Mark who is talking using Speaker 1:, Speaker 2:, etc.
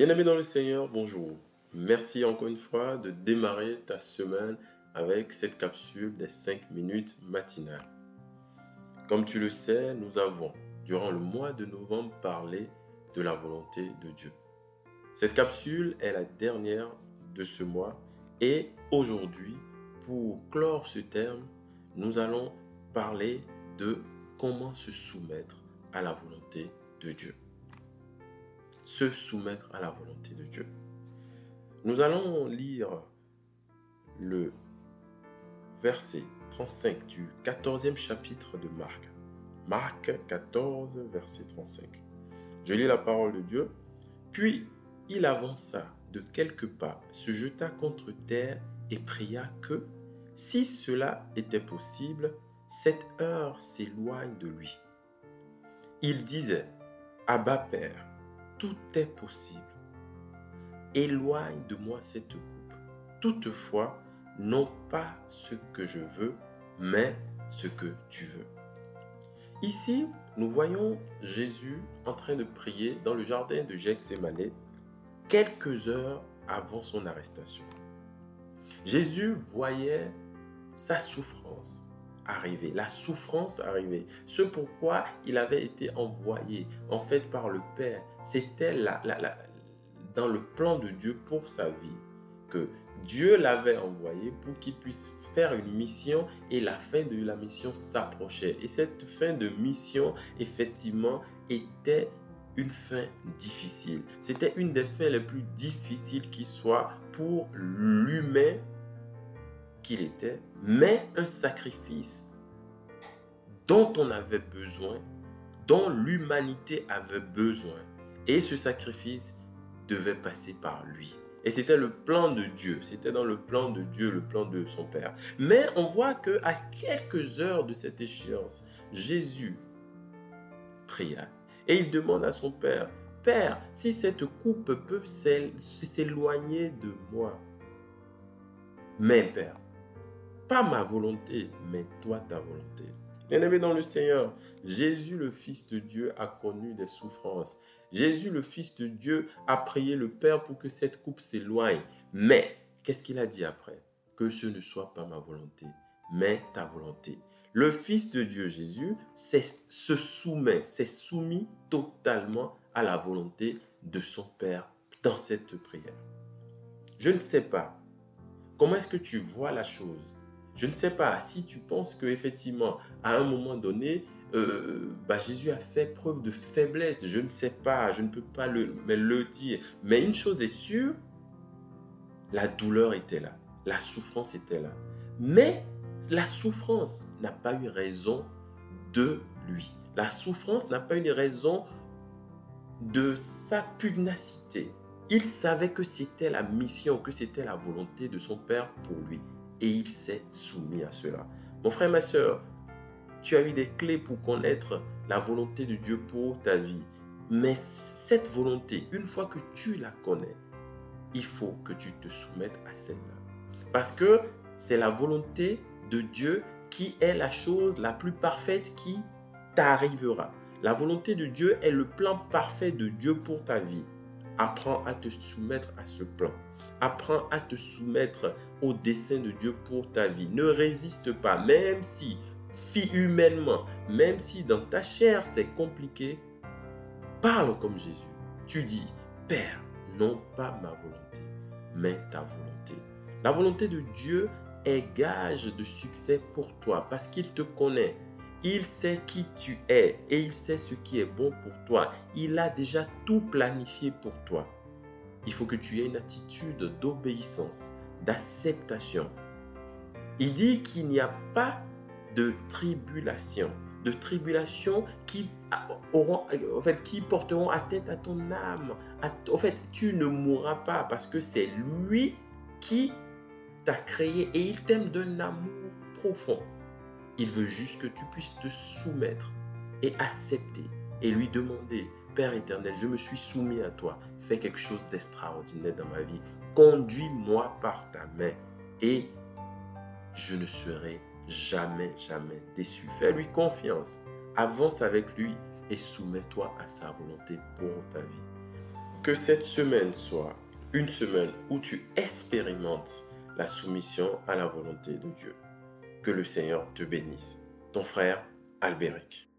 Speaker 1: Bien-aimé dans le Seigneur, bonjour. Merci encore une fois de démarrer ta semaine avec cette capsule des 5 minutes matinales. Comme tu le sais, nous avons, durant le mois de novembre, parlé de la volonté de Dieu. Cette capsule est la dernière de ce mois et aujourd'hui, pour clore ce terme, nous allons parler de comment se soumettre à la volonté de Dieu se soumettre à la volonté de Dieu. Nous allons lire le verset 35 du 14e chapitre de Marc. Marc 14, verset 35. Je lis la parole de Dieu. Puis il avança de quelques pas, se jeta contre terre et pria que, si cela était possible, cette heure s'éloigne de lui. Il disait, Abba Père, tout est possible. Éloigne de moi cette coupe. Toutefois, non pas ce que je veux, mais ce que tu veux. Ici, nous voyons Jésus en train de prier dans le jardin de Gethsemane quelques heures avant son arrestation. Jésus voyait sa souffrance, arriver, la souffrance arriver. Ce pourquoi il avait été envoyé, en fait, par le Père. C'était la, dans le plan de Dieu pour sa vie que Dieu l'avait envoyé pour qu'il puisse faire une mission et la fin de la mission s'approchait. Et cette fin de mission, effectivement, était une fin difficile. C'était une des fins les plus difficiles qui soit pour l'humain était, mais un sacrifice dont on avait besoin, dont l'humanité avait besoin. Et ce sacrifice devait passer par lui. Et c'était le plan de Dieu, c'était dans le plan de Dieu, le plan de son Père. Mais on voit que à quelques heures de cette échéance, Jésus pria et il demande à son Père, Père, si cette coupe peut s'éloigner de moi. Mais Père, pas ma volonté, mais toi ta volonté. Bien-aimé dans le Seigneur, Jésus le Fils de Dieu a connu des souffrances. Jésus le Fils de Dieu a prié le Père pour que cette coupe s'éloigne. Mais, qu'est-ce qu'il a dit après? Que ce ne soit pas ma volonté, mais ta volonté. Le Fils de Dieu Jésus se soumet, s'est soumis totalement à la volonté de son Père dans cette prière. Je ne sais pas comment est-ce que tu vois la chose? Je ne sais pas si tu penses que effectivement, à un moment donné, euh, bah, Jésus a fait preuve de faiblesse. Je ne sais pas, je ne peux pas le, le dire. Mais une chose est sûre, la douleur était là, la souffrance était là. Mais la souffrance n'a pas eu raison de lui. La souffrance n'a pas eu raison de sa pugnacité. Il savait que c'était la mission, que c'était la volonté de son Père pour lui et il s'est soumis à cela. Mon frère, ma soeur, tu as eu des clés pour connaître la volonté de Dieu pour ta vie. Mais cette volonté, une fois que tu la connais, il faut que tu te soumettes à celle-là. Parce que c'est la volonté de Dieu qui est la chose la plus parfaite qui t'arrivera. La volonté de Dieu est le plan parfait de Dieu pour ta vie. Apprends à te soumettre à ce plan. Apprends à te soumettre au dessein de Dieu pour ta vie. Ne résiste pas, même si, humainement, même si dans ta chair c'est compliqué, parle comme Jésus. Tu dis, Père, non pas ma volonté, mais ta volonté. La volonté de Dieu est gage de succès pour toi parce qu'il te connaît. Il sait qui tu es et il sait ce qui est bon pour toi. Il a déjà tout planifié pour toi. Il faut que tu aies une attitude d'obéissance, d'acceptation. Il dit qu'il n'y a pas de tribulation, de tribulation qui, auront, en fait, qui porteront atteinte à ton âme. En fait, tu ne mourras pas parce que c'est lui qui t'a créé et il t'aime d'un amour profond. Il veut juste que tu puisses te soumettre et accepter et lui demander, Père éternel, je me suis soumis à toi. Fais quelque chose d'extraordinaire dans ma vie. Conduis-moi par ta main et je ne serai jamais, jamais déçu. Fais-lui confiance. Avance avec lui et soumets-toi à sa volonté pour ta vie. Que cette semaine soit une semaine où tu expérimentes la soumission à la volonté de Dieu. Que le Seigneur te bénisse. Ton frère Albéric.